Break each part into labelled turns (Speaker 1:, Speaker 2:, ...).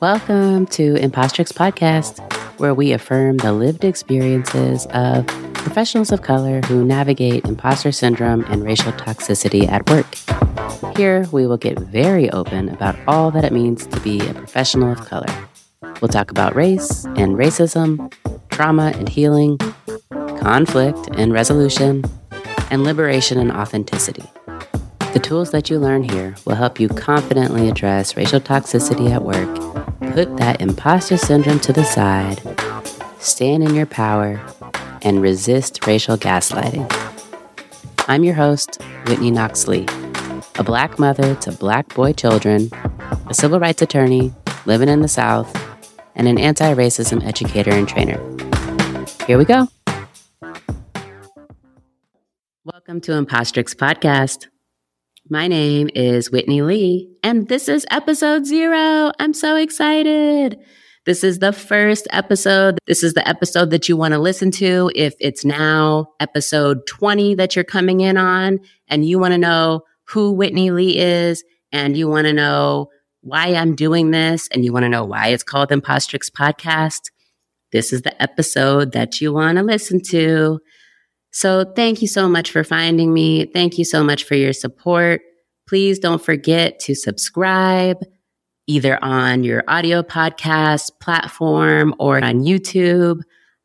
Speaker 1: Welcome to Impostrix Podcast, where we affirm the lived experiences of professionals of color who navigate imposter syndrome and racial toxicity at work. Here, we will get very open about all that it means to be a professional of color. We'll talk about race and racism, trauma and healing, conflict and resolution, and liberation and authenticity. The tools that you learn here will help you confidently address racial toxicity at work, put that imposter syndrome to the side, stand in your power, and resist racial gaslighting. I'm your host, Whitney Knox Lee, a black mother to black boy children, a civil rights attorney living in the South, and an anti racism educator and trainer. Here we go. Welcome to Impostrix Podcast. My name is Whitney Lee, and this is episode zero. I'm so excited. This is the first episode. This is the episode that you want to listen to if it's now episode 20 that you're coming in on, and you want to know who Whitney Lee is, and you want to know why I'm doing this, and you want to know why it's called Impostrix Podcast. This is the episode that you want to listen to. So thank you so much for finding me. Thank you so much for your support. Please don't forget to subscribe either on your audio podcast platform or on YouTube.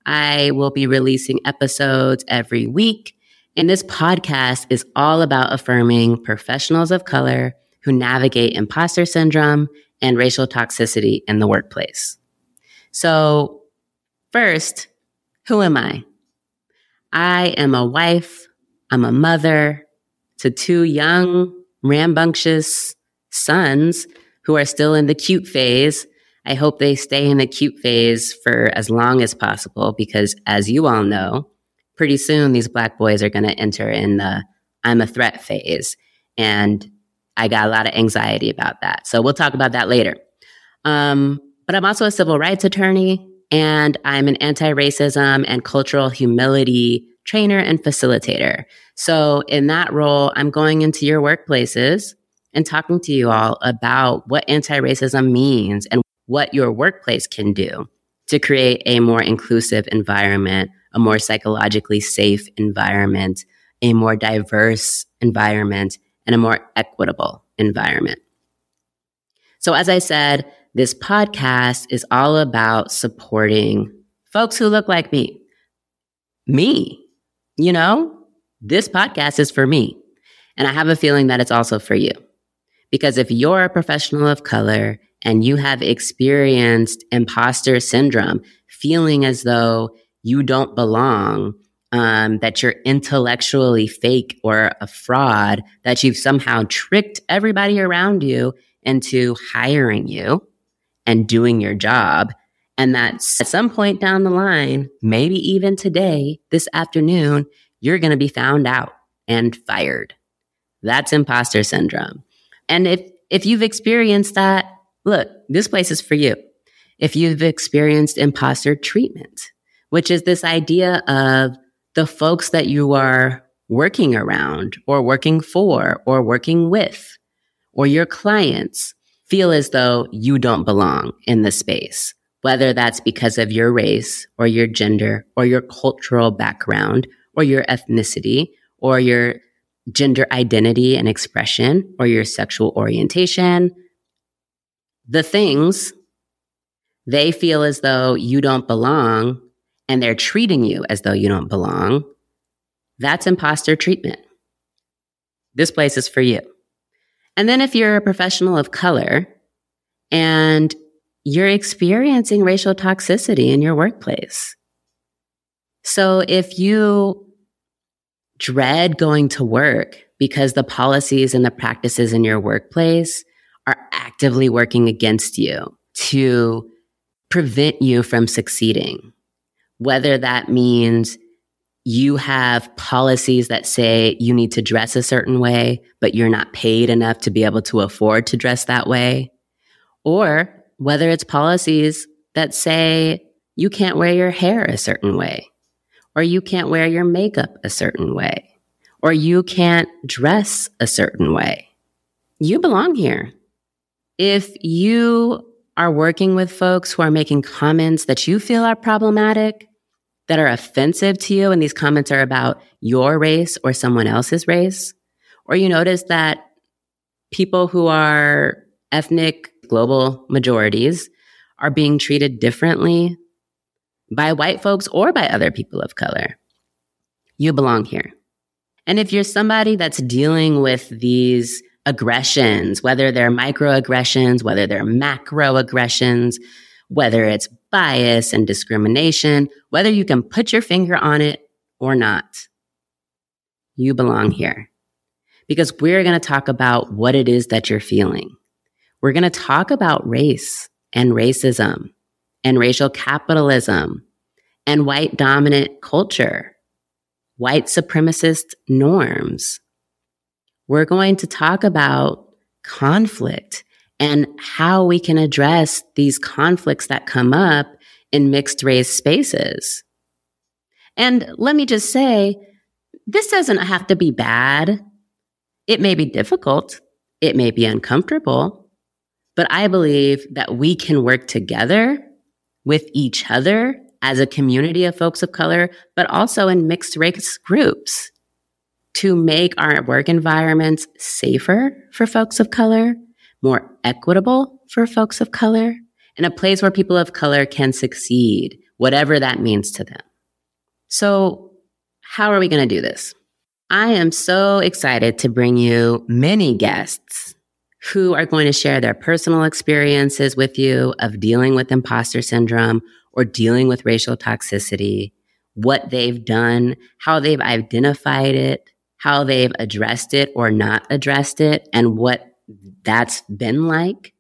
Speaker 1: I will be releasing episodes every week. And this podcast is all about affirming professionals of color who navigate imposter syndrome and racial toxicity in the workplace. So, first, who am I? I am a wife, I'm a mother to two young, rambunctious sons who are still in the cute phase. I hope they stay in the cute phase for as long as possible because, as you all know, pretty soon these black boys are going to enter in the I'm a threat phase. And I got a lot of anxiety about that. So we'll talk about that later. Um, but I'm also a civil rights attorney and I'm an anti racism and cultural humility trainer and facilitator. So, in that role, I'm going into your workplaces and talking to you all about what anti racism means and what your workplace can do to create a more inclusive environment, a more psychologically safe environment, a more diverse environment, and a more equitable environment. So, as I said, this podcast is all about supporting folks who look like me. Me, you know, this podcast is for me. And I have a feeling that it's also for you. Because if you're a professional of color and you have experienced imposter syndrome, feeling as though you don't belong, um, that you're intellectually fake or a fraud, that you've somehow tricked everybody around you into hiring you, and doing your job. And that at some point down the line, maybe even today, this afternoon, you're going to be found out and fired. That's imposter syndrome. And if, if you've experienced that, look, this place is for you. If you've experienced imposter treatment, which is this idea of the folks that you are working around or working for or working with or your clients feel as though you don't belong in the space, whether that's because of your race or your gender or your cultural background or your ethnicity or your gender identity and expression or your sexual orientation. The things they feel as though you don't belong and they're treating you as though you don't belong. That's imposter treatment. This place is for you. And then if you're a professional of color and you're experiencing racial toxicity in your workplace. So if you dread going to work because the policies and the practices in your workplace are actively working against you to prevent you from succeeding, whether that means you have policies that say you need to dress a certain way, but you're not paid enough to be able to afford to dress that way. Or whether it's policies that say you can't wear your hair a certain way, or you can't wear your makeup a certain way, or you can't dress a certain way. You belong here. If you are working with folks who are making comments that you feel are problematic, that are offensive to you, and these comments are about your race or someone else's race, or you notice that people who are ethnic global majorities are being treated differently by white folks or by other people of color, you belong here. And if you're somebody that's dealing with these aggressions, whether they're microaggressions, whether they're macroaggressions, whether it's bias and discrimination, whether you can put your finger on it or not, you belong here. Because we're going to talk about what it is that you're feeling. We're going to talk about race and racism and racial capitalism and white dominant culture, white supremacist norms. We're going to talk about conflict and how we can address these conflicts that come up in mixed race spaces. And let me just say, this doesn't have to be bad. It may be difficult. It may be uncomfortable, but I believe that we can work together with each other as a community of folks of color, but also in mixed race groups to make our work environments safer for folks of color, more equitable for folks of color, and a place where people of color can succeed, whatever that means to them. So, how are we going to do this? I am so excited to bring you many guests who are going to share their personal experiences with you of dealing with imposter syndrome or dealing with racial toxicity, what they've done, how they've identified it, how they've addressed it or not addressed it, and what that's been like.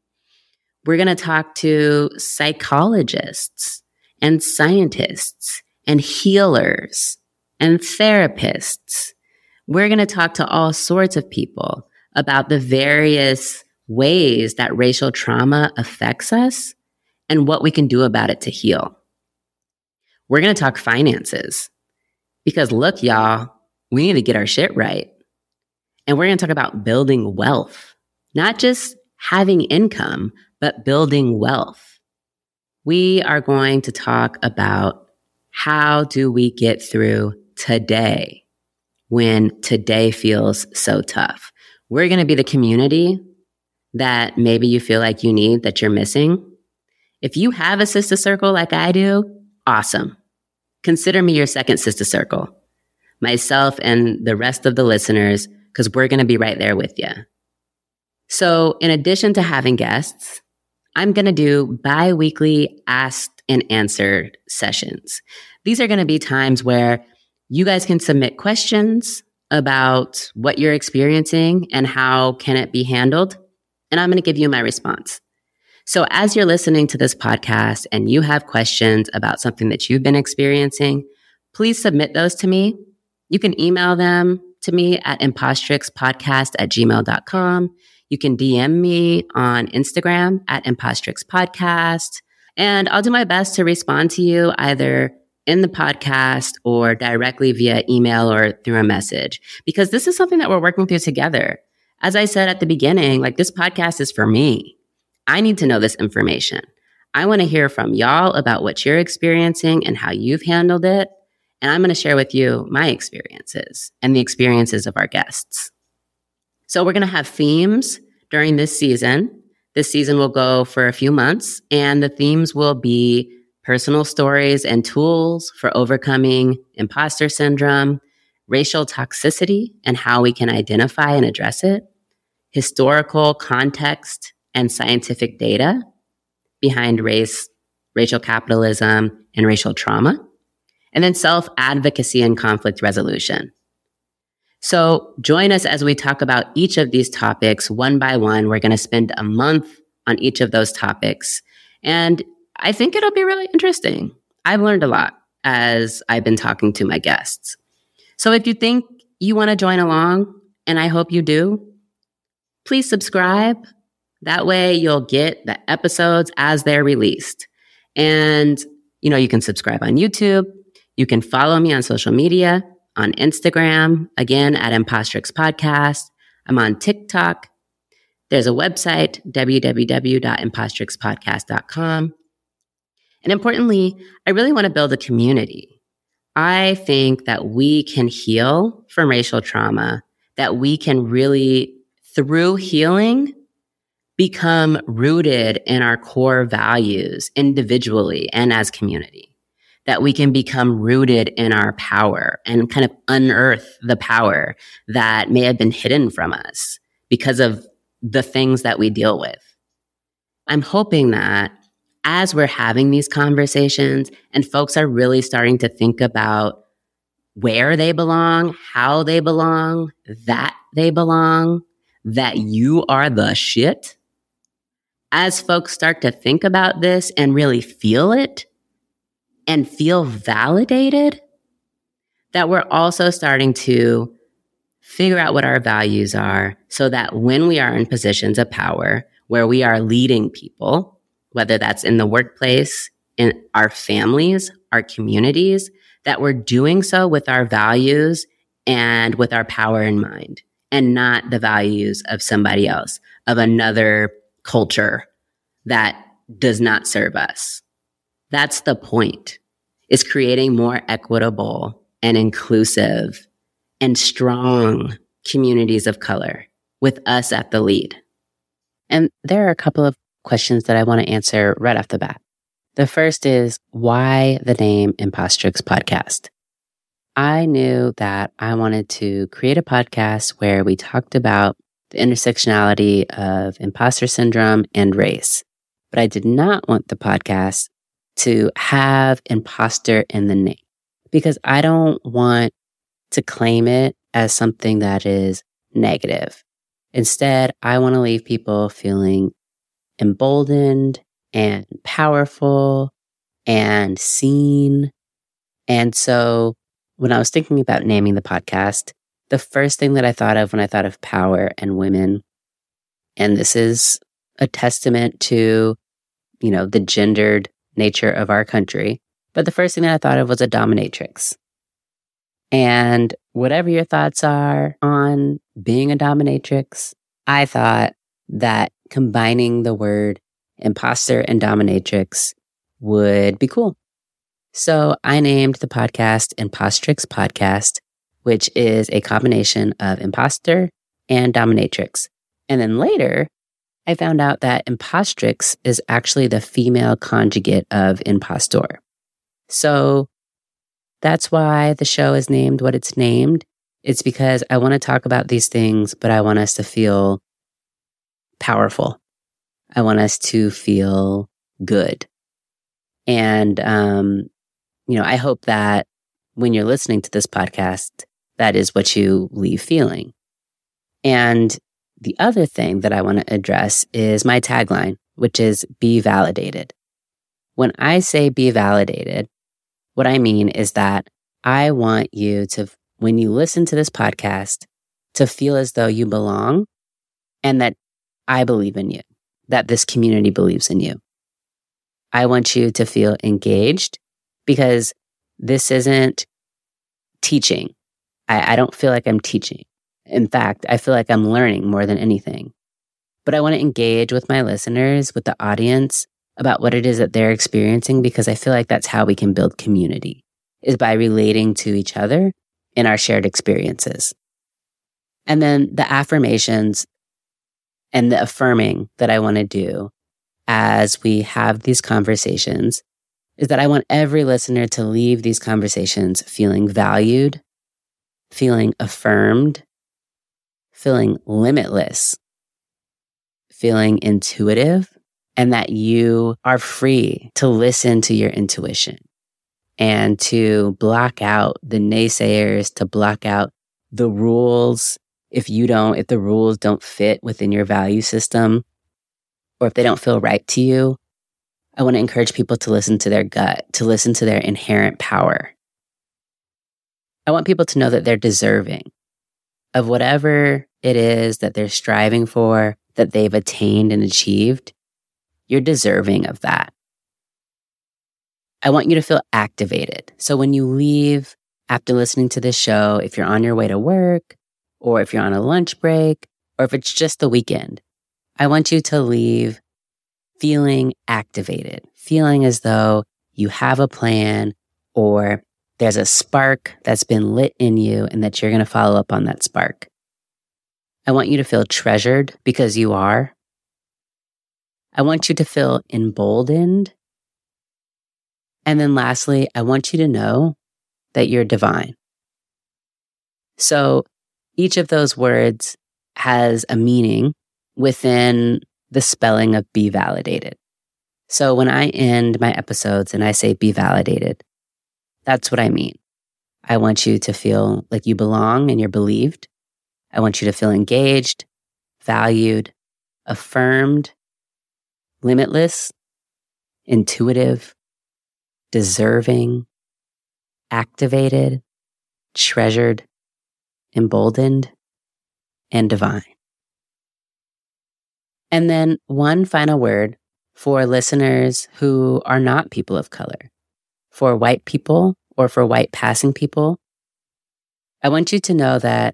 Speaker 1: We're going to talk to psychologists and scientists and healers and therapists. We're going to talk to all sorts of people about the various ways that racial trauma affects us and what we can do about it to heal. We're going to talk finances because look, y'all, we need to get our shit right. And we're going to talk about building wealth, not just having income, but building wealth. We are going to talk about how do we get through today when today feels so tough. We're going to be the community that maybe you feel like you need that you're missing. If you have a sister circle like I do, awesome. Consider me your second sister circle, myself and the rest of the listeners, because we're going to be right there with you. So, in addition to having guests, I'm going to do bi weekly asked and answered sessions. These are going to be times where you guys can submit questions about what you're experiencing and how can it be handled. And I'm going to give you my response. So as you're listening to this podcast and you have questions about something that you've been experiencing, please submit those to me. You can email them to me at impostrixpodcast at gmail.com. You can DM me on Instagram at Impostrix Podcast, And I'll do my best to respond to you either in the podcast or directly via email or through a message because this is something that we're working through together. As I said at the beginning, like this podcast is for me. I need to know this information. I want to hear from y'all about what you're experiencing and how you've handled it. And I'm going to share with you my experiences and the experiences of our guests. So we're going to have themes during this season. This season will go for a few months and the themes will be personal stories and tools for overcoming imposter syndrome, racial toxicity and how we can identify and address it, historical context and scientific data behind race, racial capitalism, and racial trauma, and then self advocacy and conflict resolution. So join us as we talk about each of these topics one by one. We're going to spend a month on each of those topics. And I think it'll be really interesting. I've learned a lot as I've been talking to my guests. So if you think you want to join along, and I hope you do, please subscribe. That way you'll get the episodes as they're released. And, you know, you can subscribe on YouTube. You can follow me on social media, on Instagram, again at Impostrix Podcast. I'm on TikTok. There's a website, www.impostrixpodcast.com. And importantly, I really want to build a community. I think that we can heal from racial trauma, that we can really, through healing, become rooted in our core values individually and as community. That we can become rooted in our power and kind of unearth the power that may have been hidden from us because of the things that we deal with. I'm hoping that as we're having these conversations and folks are really starting to think about where they belong, how they belong, that they belong, that you are the shit. As folks start to think about this and really feel it and feel validated, that we're also starting to figure out what our values are so that when we are in positions of power where we are leading people, whether that's in the workplace, in our families, our communities, that we're doing so with our values and with our power in mind and not the values of somebody else, of another culture that does not serve us. That's the point is creating more equitable and inclusive and strong communities of color with us at the lead. And there are a couple of questions that I want to answer right off the bat. The first is why the name Impostrix Podcast? I knew that I wanted to create a podcast where we talked about the intersectionality of imposter syndrome and race. But I did not want the podcast to have imposter in the name because I don't want to claim it as something that is negative. Instead, I want to leave people feeling emboldened and powerful and seen. And so when I was thinking about naming the podcast, the first thing that I thought of when I thought of power and women, and this is a testament to, you know, the gendered nature of our country. But the first thing that I thought of was a dominatrix. And whatever your thoughts are on being a dominatrix, I thought that combining the word imposter and dominatrix would be cool. So I named the podcast Impostrix Podcast, which is a combination of imposter and dominatrix. And then later, I found out that impostrix is actually the female conjugate of impostor. So that's why the show is named what it's named. It's because I want to talk about these things, but I want us to feel powerful. I want us to feel good. And, um, you know, I hope that when you're listening to this podcast, that is what you leave feeling. And the other thing that I want to address is my tagline, which is be validated. When I say be validated, what I mean is that I want you to, when you listen to this podcast, to feel as though you belong and that I believe in you, that this community believes in you. I want you to feel engaged because this isn't teaching. I, I, don't feel like I'm teaching. In fact, I feel like I'm learning more than anything. But I want to engage with my listeners, with the audience about what it is that they're experiencing because I feel like that's how we can build community is by relating to each other in our shared experiences. And then the affirmations and the affirming that I want to do as we have these conversations is that I want every listener to leave these conversations feeling valued, feeling affirmed, feeling limitless, feeling intuitive, and that you are free to listen to your intuition and to block out the naysayers, to block out the rules if you don't, if the rules don't fit within your value system, or if they don't feel right to you, I want to encourage people to listen to their gut, to listen to their inherent power. I want people to know that they're deserving of whatever it is that they're striving for, that they've attained and achieved. You're deserving of that. I want you to feel activated. So when you leave after listening to this show, if you're on your way to work, or if you're on a lunch break, or if it's just the weekend, I want you to leave feeling activated, feeling as though you have a plan or there's a spark that's been lit in you and that you're going to follow up on that spark. I want you to feel treasured because you are. I want you to feel emboldened. And then lastly, I want you to know that you're divine. So each of those words has a meaning within the spelling of be validated. So when I end my episodes and I say be validated, that's what I mean. I want you to feel like you belong and you're believed. I want you to feel engaged, valued, affirmed, limitless, intuitive, deserving, activated, treasured, emboldened, and divine. And then one final word for listeners who are not people of color, for white people or for white passing people. I want you to know that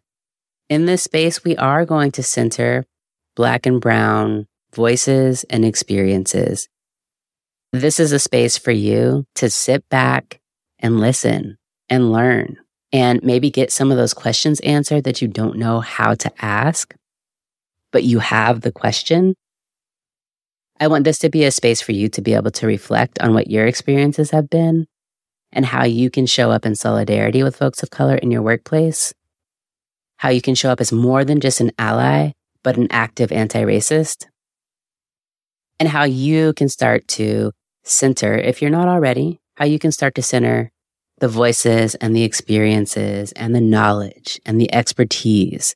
Speaker 1: in this space, we are going to center Black and Brown voices and experiences. This is a space for you to sit back and listen and learn and maybe get some of those questions answered that you don't know how to ask, but you have the question. I want this to be a space for you to be able to reflect on what your experiences have been and how you can show up in solidarity with folks of color in your workplace, how you can show up as more than just an ally, but an active anti racist, and how you can start to center, if you're not already, how you can start to center the voices and the experiences and the knowledge and the expertise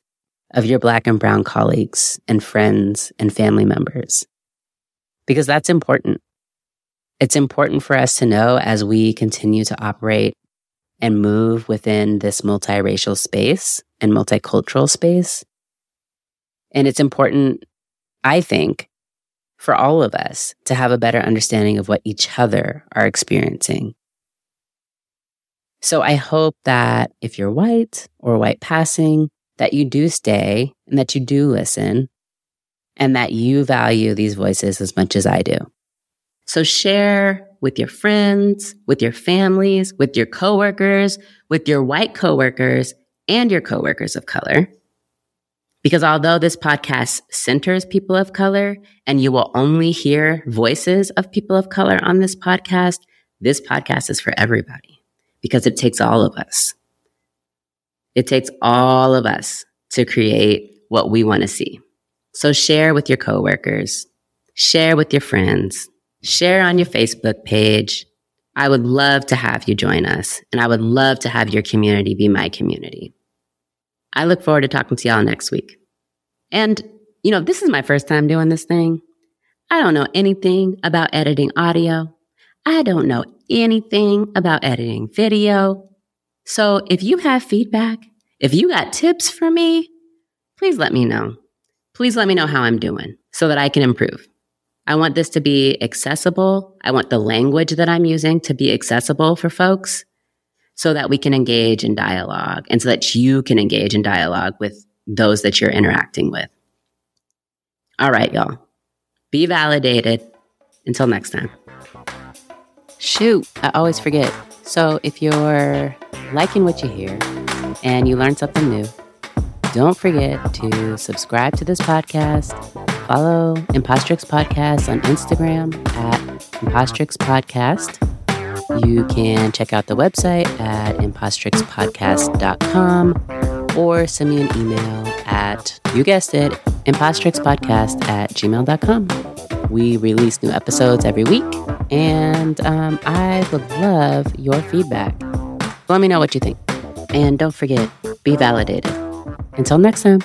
Speaker 1: of your Black and Brown colleagues and friends and family members. Because that's important. It's important for us to know as we continue to operate and move within this multiracial space and multicultural space. And it's important, I think, for all of us to have a better understanding of what each other are experiencing so I hope that if you're white or white passing, that you do stay and that you do listen and that you value these voices as much as I do. So share with your friends, with your families, with your coworkers, with your white coworkers and your coworkers of color. Because although this podcast centers people of color and you will only hear voices of people of color on this podcast, this podcast is for everybody because it takes all of us. It takes all of us to create what we want to see. So share with your coworkers, share with your friends, share on your Facebook page. I would love to have you join us and I would love to have your community be my community. I look forward to talking to y'all next week. And, you know, this is my first time doing this thing. I don't know anything about editing audio. I don't know anything about editing video. So if you have feedback, if you got tips for me, please let me know. Please let me know how I'm doing so that I can improve. I want this to be accessible. I want the language that I'm using to be accessible for folks so that we can engage in dialogue and so that you can engage in dialogue with those that you're interacting with. All right, y'all. Be validated. Until next time. Shoot, I always forget. So if you're liking what you hear and you learn something new, don't forget to subscribe to this podcast. Follow Impostrix Podcast on Instagram at Impostrix Podcast. You can check out the website at impostrixpodcast.com or send me an email at, you guessed it, impostrixpodcast at gmail.com. We release new episodes every week, and um, I would love your feedback. Let me know what you think. And don't forget, be validated. Until next time.